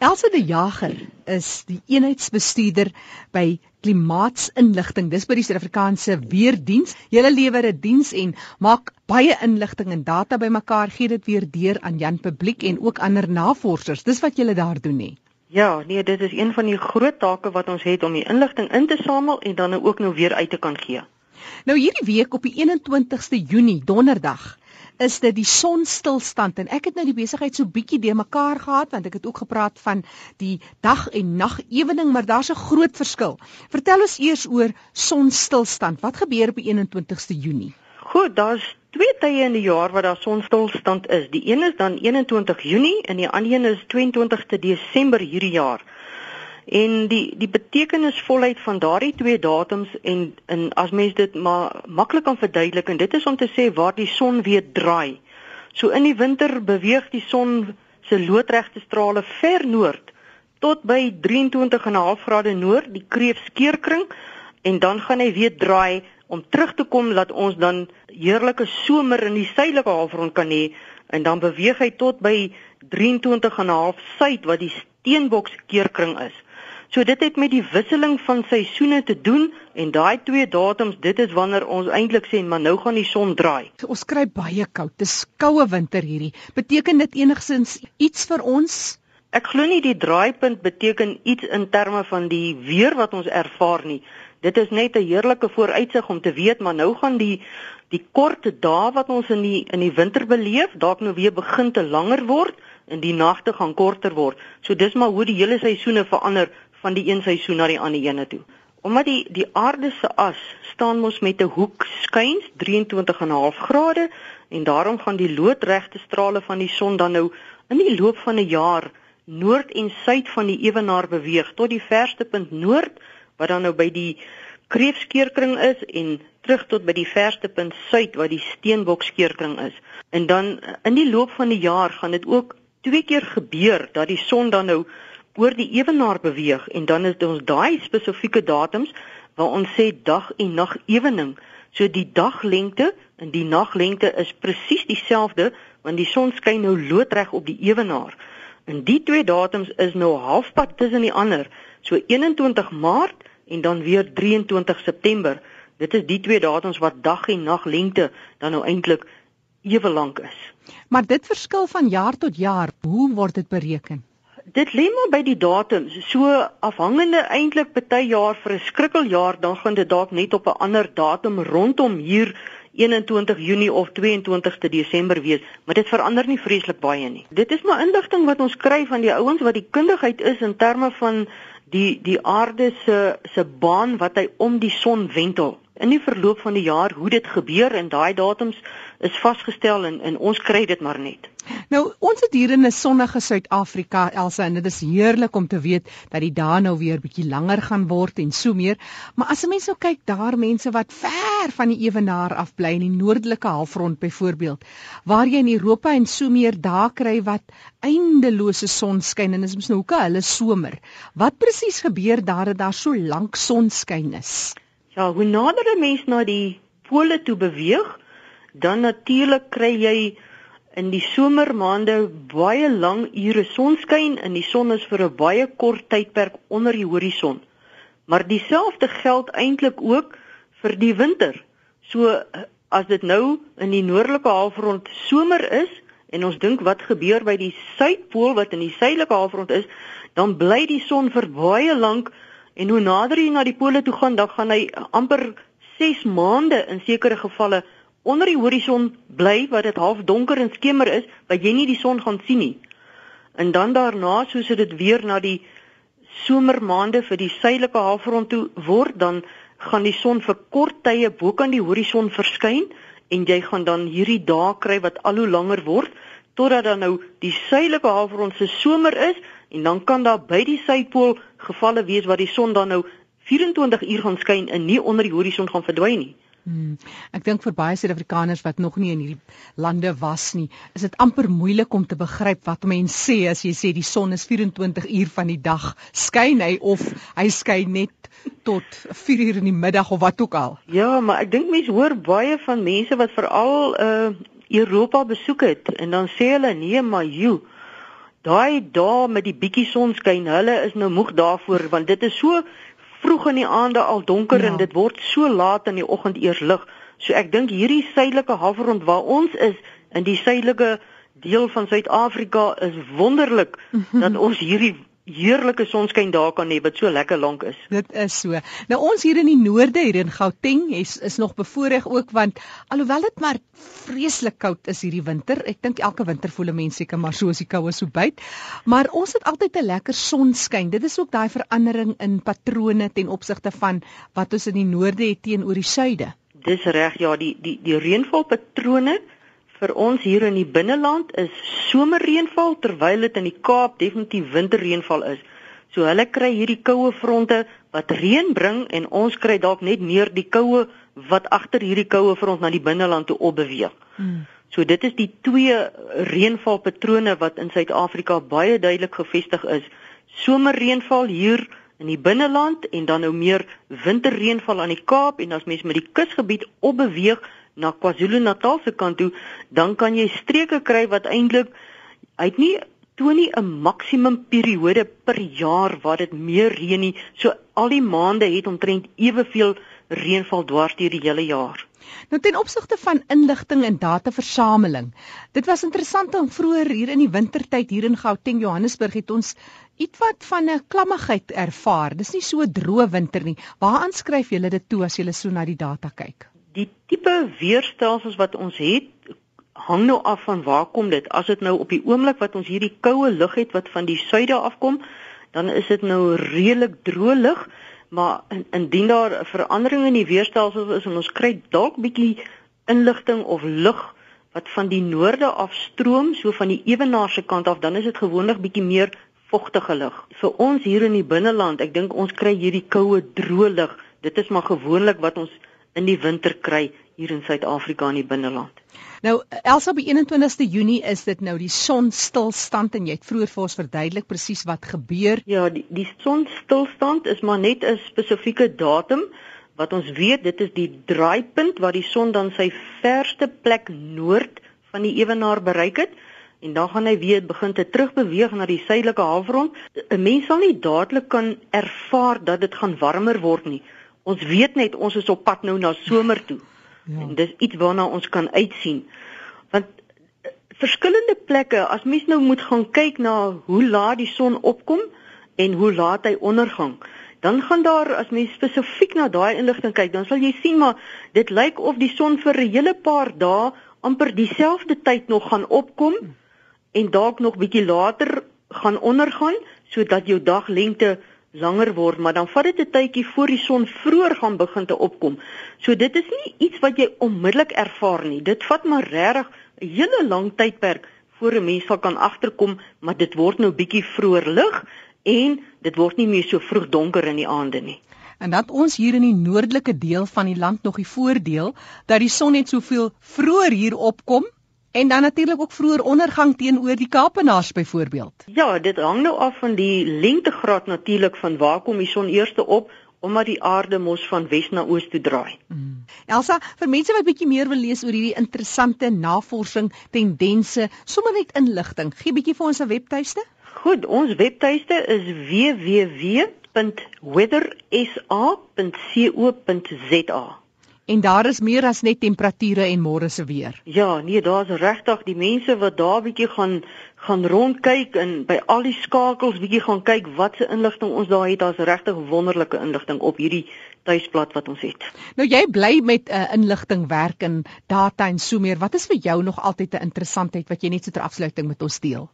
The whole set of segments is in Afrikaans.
Elsa de Jager is die eenheidsbestuurder by Klimaatsinligting. Dis by die Suid-Afrikaanse Weerdiens. Julle lewer 'n diens en maak baie inligting en data bymekaar, gee dit weer deur aan Jan publiek en ook ander navorsers. Dis wat julle daar doen nie. Ja, nee, dit is een van die groot take wat ons het om die inligting in te samel en dan ook nou weer uit te kan gee. Nou hierdie week op die 21ste Junie, donderdag, is dit die sonstilstand en ek het nou die besigheid so bietjie de mekaar gehad want ek het ook gepraat van die dag en nag ewening maar daar's 'n groot verskil. Vertel ons eers oor sonstilstand. Wat gebeur op die 21ste Junie? Goed, daar's twee tye in die jaar wat daar sonstilstand is. Die een is dan 21 Junie en die ander een is 22ste Desember hierdie jaar. En die die betekenisvolheid van daardie twee datums en en as mens dit maar maklik kan verduidelik en dit is om te sê waar die son weer draai. So in die winter beweeg die son se loodregte strale ver noord tot by 23.5 grade noord, die kreefskeerkring en dan gaan hy weer draai om terug te kom dat ons dan heerlike somer in die suidelike halfrond kan hê en dan beweeg hy tot by 23.5 suid wat die steenbokskeerkring is. So dit het met die wisseling van seisoene te doen en daai twee datums, dit is wanneer ons eintlik sê maar nou gaan die son draai. So, ons kry baie koud. Dis koue winter hierdie. Beteken dit enigsins iets vir ons? Ek glo nie die draaipunt beteken iets in terme van die weer wat ons ervaar nie. Dit is net 'n heerlike vooruitsig om te weet maar nou gaan die die kort dae wat ons in die in die winter beleef, dalk nou weer begin te langer word en die nagte gaan korter word. So dis maar hoe die hele seisoene verander van die een seisoen na die ander ene toe. Omdat die die aarde se as staan mos met 'n hoek skuins 23.5 grade en daarom gaan die loodregte strale van die son dan nou in die loop van 'n jaar noord en suid van die ewenaar beweeg tot die verste punt noord wat dan nou by die kreefskeerkring is en terug tot by die verste punt suid wat die steenbokskeerkring is. En dan in die loop van die jaar gaan dit ook twee keer gebeur dat die son dan nou oor die ewenaar beweeg en dan is ons daai spesifieke datums waar ons sê dag en nag ewening. So die daglengte en die naglengte is presies dieselfde want die son skyn nou loodreg op die ewenaar. En die twee datums is nou halfpad tussen die ander. So 21 Maart en dan weer 23 September. Dit is die twee datums wat dag en naglengte dan nou eintlik ewe lank is. Maar dit verskil van jaar tot jaar. Hoe word dit bereken? Dit lê maar by die datums. So afhangende eintlik party jaar vir 'n skrikkeljaar, dan gaan dit dalk net op 'n ander datum rondom hier 21 Junie of 22ste Desember wees, maar dit verander nie vreeslik baie nie. Dit is maar inligting wat ons kry van die ouens wat die kundigheid is in terme van die die aarde se se baan wat hy om die son wentel in die verloop van die jaar hoe dit gebeur en daai datums is vasgestel en, en ons kry dit maar net. Nou ons het hier in 'n sonnige Suid-Afrika Elsa en dit is heerlik om te weet dat die dae nou weer bietjie langer gaan word en so meer. Maar as 'n mens nou kyk daar mense wat ver van die ewenaar af bly in die noordelike halfrond byvoorbeeld, waar jy in Europa en so meer dae kry wat eindelose sonskyn en is mos nou hoeke hulle somer. Wat presies gebeur daar dat daar so lank sonskyn is? Ja, hoe nader 'n mens na die pole toe beweeg, dan natuurlik kry jy in die somermaande baie lang ure sonskyn en die son is vir 'n baie kort tydperk onder die horison. Maar dieselfde geld eintlik ook vir die winter. So as dit nou in die noordelike halfrond somer is en ons dink wat gebeur by die suidpool wat in die suidelike halfrond is, dan bly die son vir baie lank En hoe nader jy na die pole toe gaan, dan gaan hy amper 6 maande in sekere gevalle onder die horison bly wat dit half donker en skemer is, wat jy nie die son gaan sien nie. En dan daarna, soos dit weer na die somermaande vir die suidelike halfrond toe word, dan gaan die son vir kort tye bo kan die horison verskyn en jy gaan dan hierdie dae kry wat al hoe langer word totdat dan nou die suidelike halfrond se somer is en dan kan daar by die suidpool gevalle wees waar die son dan nou 24 uur gaan skyn en nie onder die horison gaan verdwyn nie. Hmm. Ek dink vir baie Suid-Afrikaners wat nog nie in hierdie lande was nie, is dit amper moeilik om te begryp wat mense sê as jy sê die son is 24 uur van die dag skyn hy of hy skyn net tot 4 uur in die middag of wat ook al. Ja, maar ek dink mense hoor baie van mense wat veral uh Europa besoek het en dan sê hulle nee, maar joe daai dae met die bietjie sonskyn, hulle is nou moeg daarvoor want dit is so vroeg in die aande al donker ja. en dit word so laat in die oggend eers lig. So ek dink hierdie suidelike halfrond waar ons is in die suidelike deel van Suid-Afrika is wonderlik dat ons hierdie heerlike sonskyn daar kan hê wat so lekker lank is. Dit is so. Nou ons hier in die noorde hier in Gauteng is is nog bevoordeel ook want alhoewel dit maar vreeslik koud is hierdie winter, ek dink elke winter voel 'n mens seker maar so as die koue so byt, maar ons het altyd 'n lekker sonskyn. Dit is ook daai verandering in patrone ten opsigte van wat ons in die noorde het teenoor die suide. Dis reg, ja, die die die reënvalpatrone vir ons hier in die binneland is somerreënval terwyl dit in die Kaap definitief winterreënval is. So hulle kry hierdie koue fronte wat reën bring en ons kry dalk net meer die koue wat agter hierdie koue front na die binneland toe opbeweeg. Hmm. So dit is die twee reënvalpatrone wat in Suid-Afrika baie duidelik gevestig is. Somerreënval hier in die binneland en dan nou meer winterreënval aan die Kaap en as mens met die kusgebied opbeweeg na KwaZulu-Natal se kant toe, dan kan jy streke kry wat eintlik uit nie toon nie 'n maksimum periode per jaar waar dit meer reën nie. So al die maande het omtrent eweveel reënval dwars deur die hele jaar. Nou ten opsigte van inligting en dataversameling. Dit was interessant om vroeër hier in die wintertyd hier in Gauteng, Johannesburg het ons ietwat van 'n klammigheid ervaar. Dis nie so droë winter nie. Waaraan skryf julle dit toe as julle so na die data kyk? Die tipe weerstelsels wat ons het hang nou af van waar kom dit. As dit nou op die oomblik wat ons hierdie koue lug het wat van die suide afkom dan is dit nou redelik droë lug maar in, indien daar 'n verandering in die weerstelsels is en ons kry dalk bietjie inligting of lug wat van die noorde afstroom so van die ewenaar se kant af dan is dit gewoonlik bietjie meer vogtige lug. Vir ons hier in die binneland ek dink ons kry hierdie koue droë lug. Dit is maar gewoonlik wat ons in die winter kry hier in Suid-Afrika in die binneland. Nou Elsa by 21ste Junie is dit nou die sonstilstand en jy het vroeër vir ons verduidelik presies wat gebeur. Ja, die die sonstilstand is maar net 'n spesifieke datum wat ons weet dit is die draaipunt waar die son dan sy verste plek noord van die ewenaar bereik het en dan gaan hy weer begin te terugbeweeg na die suidelike halfrond. 'n Mens sal nie dadelik kan ervaar dat dit gaan warmer word nie. Ons weet net ons is op pad nou na somer toe. Ja. En dis iets waarna ons kan uitsien. Want eh, verskillende plekke, as mens nou moet gaan kyk na hoe laat die son opkom en hoe laat hy ondergang, dan gaan daar as mens spesifiek na daai inligting kyk, dan sal jy sien maar dit lyk of die son vir 'n hele paar dae amper dieselfde tyd nog gaan opkom en dalk nog bietjie later gaan ondergaan sodat jou daglengte langer word, maar dan vat dit 'n tydjie voor die son vroeër gaan begin te opkom. So dit is nie iets wat jy onmiddellik ervaar nie. Dit vat maar regtig 'n hele lang tydperk voor 'n mens sal kan agterkom, maar dit word nou bietjie vroeër lig en dit word nie meer so vroeg donker in die aande nie. En dat ons hier in die noordelike deel van die land nog die voordeel dat die son net soveel vroeër hier opkom En dan natuurlik ook vroeër ondergang teenoor die Kaapenaars byvoorbeeld. Ja, dit hang nou af van die lengtegraad natuurlik van waar kom die son eers op omdat die aarde mos van wes na oos toe draai. Mm. Elsa, vir mense wat bietjie meer wil lees oor hierdie interessante navorsing, tendense, sommer net inligting, gee bietjie vir ons 'n webtuiste? Goed, ons webtuiste is www.weathersa.co.za. En daar is meer as net temperature en môre se weer. Ja, nee, daar's regtig die mense wat daar bietjie gaan gaan rondkyk en by al die skakels bietjie gaan kyk wat se inligting ons daar het. Daar's regtig wonderlike inligting op hierdie tuisblad wat ons het. Nou jy bly met 'n uh, inligting werk en data en so meer. Wat is vir jou nog altyd 'n interessantheid wat jy net so ter afsluiting met ons deel?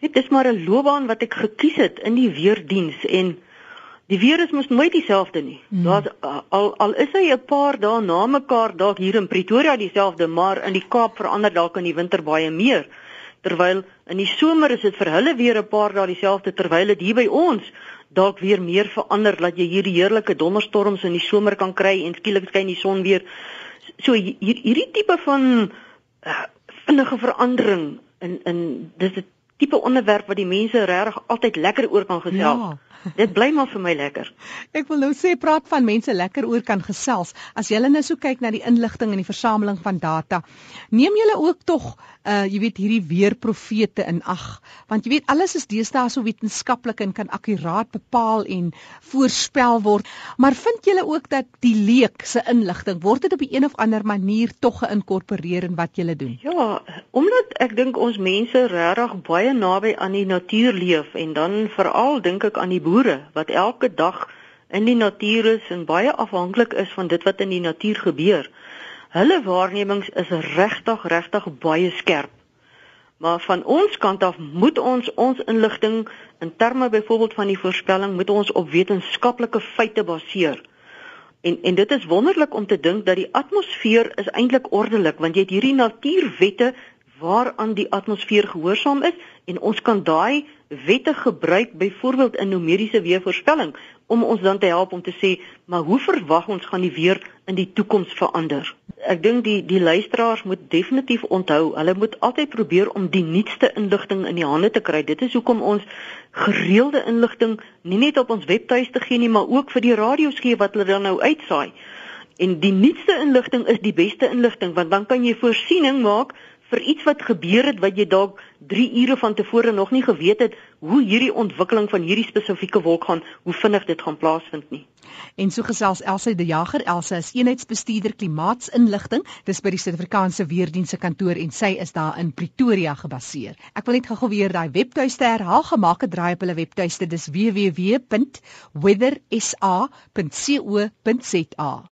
Dit is maar 'n loopbaan wat ek gekies het in die weerdiens en Die weer is mos nooit dieselfde nie. Hmm. Daar's al al is hy 'n paar dae na mekaar dalk hier in Pretoria dieselfde, maar in die Kaap verander dalk in die winter baie meer. Terwyl in die somer is dit vir hulle weer 'n paar dae dieselfde terwyl dit hier by ons dalk weer meer verander dat jy hierdie heerlike donderstorms in die somer kan kry en skielik skyn die son weer. So hier, hierdie tipe van uh, vinnige verandering in in dis tipe onderwerp wat die mense regtig altyd lekker oor kan gesels. Ja. Dit bly maar vir my lekker. Ek wil nou sê praat van mense lekker oor kan gesels. As jy nou so kyk na die inligting en die versameling van data, neem julle ook tog uh jy weet hierdie weerprofete in ag, want jy weet alles is deesdae so wetenskaplik en kan akkuraat bepaal en voorspel word. Maar vind julle ook dat die leek se inligting word dit op 'n of ander manier tog geïnkorporeer in wat julle doen? Ja, omdat ek dink ons mense regtig baie naby aan die natuur leef en dan veral dink ek aan die boer boere wat elke dag in die natuur is en baie afhanklik is van dit wat in die natuur gebeur. Hulle waarnemings is regtig regtig baie skerp. Maar van ons kant af moet ons ons inligting in terme byvoorbeeld van die voorspelling moet ons op wetenskaplike feite baseer. En en dit is wonderlik om te dink dat die atmosfeer is eintlik ordelik want jy het hierdie natuurwette waaraan die atmosfeer gehoorsaam is en ons kan daai wette gebruik byvoorbeeld in numeriese weervoorspelling om ons dan te help om te sê maar hoe verwag ons gaan die weer in die toekoms verander. Ek dink die die luisteraars moet definitief onthou, hulle moet altyd probeer om die nuutste inligting in die hande te kry. Dit is hoekom ons gereelde inligting nie net op ons webtuiste gee nie, maar ook vir die radio's gee wat hulle dan nou uitsaai. En die nuutste inligting is die beste inligting want dan kan jy voorsiening maak vir iets wat gebeur het wat jy dalk 3 ure van tevore nog nie geweet het hoe hierdie ontwikkeling van hierdie spesifieke wolk gaan, hoe vinnig dit gaan plaasvind nie. En so gesels Elsa die Jager, Elsa is eenheidsbestuurder klimaatsinligting, dis by die Suid-Afrikaanse Weerdienste kantoor en sy is daar in Pretoria gebaseer. Ek wil net gou-gou weer daai webtuiste herhaal, gemaak het draai op hulle webtuiste, dis www.weathersa.co.za.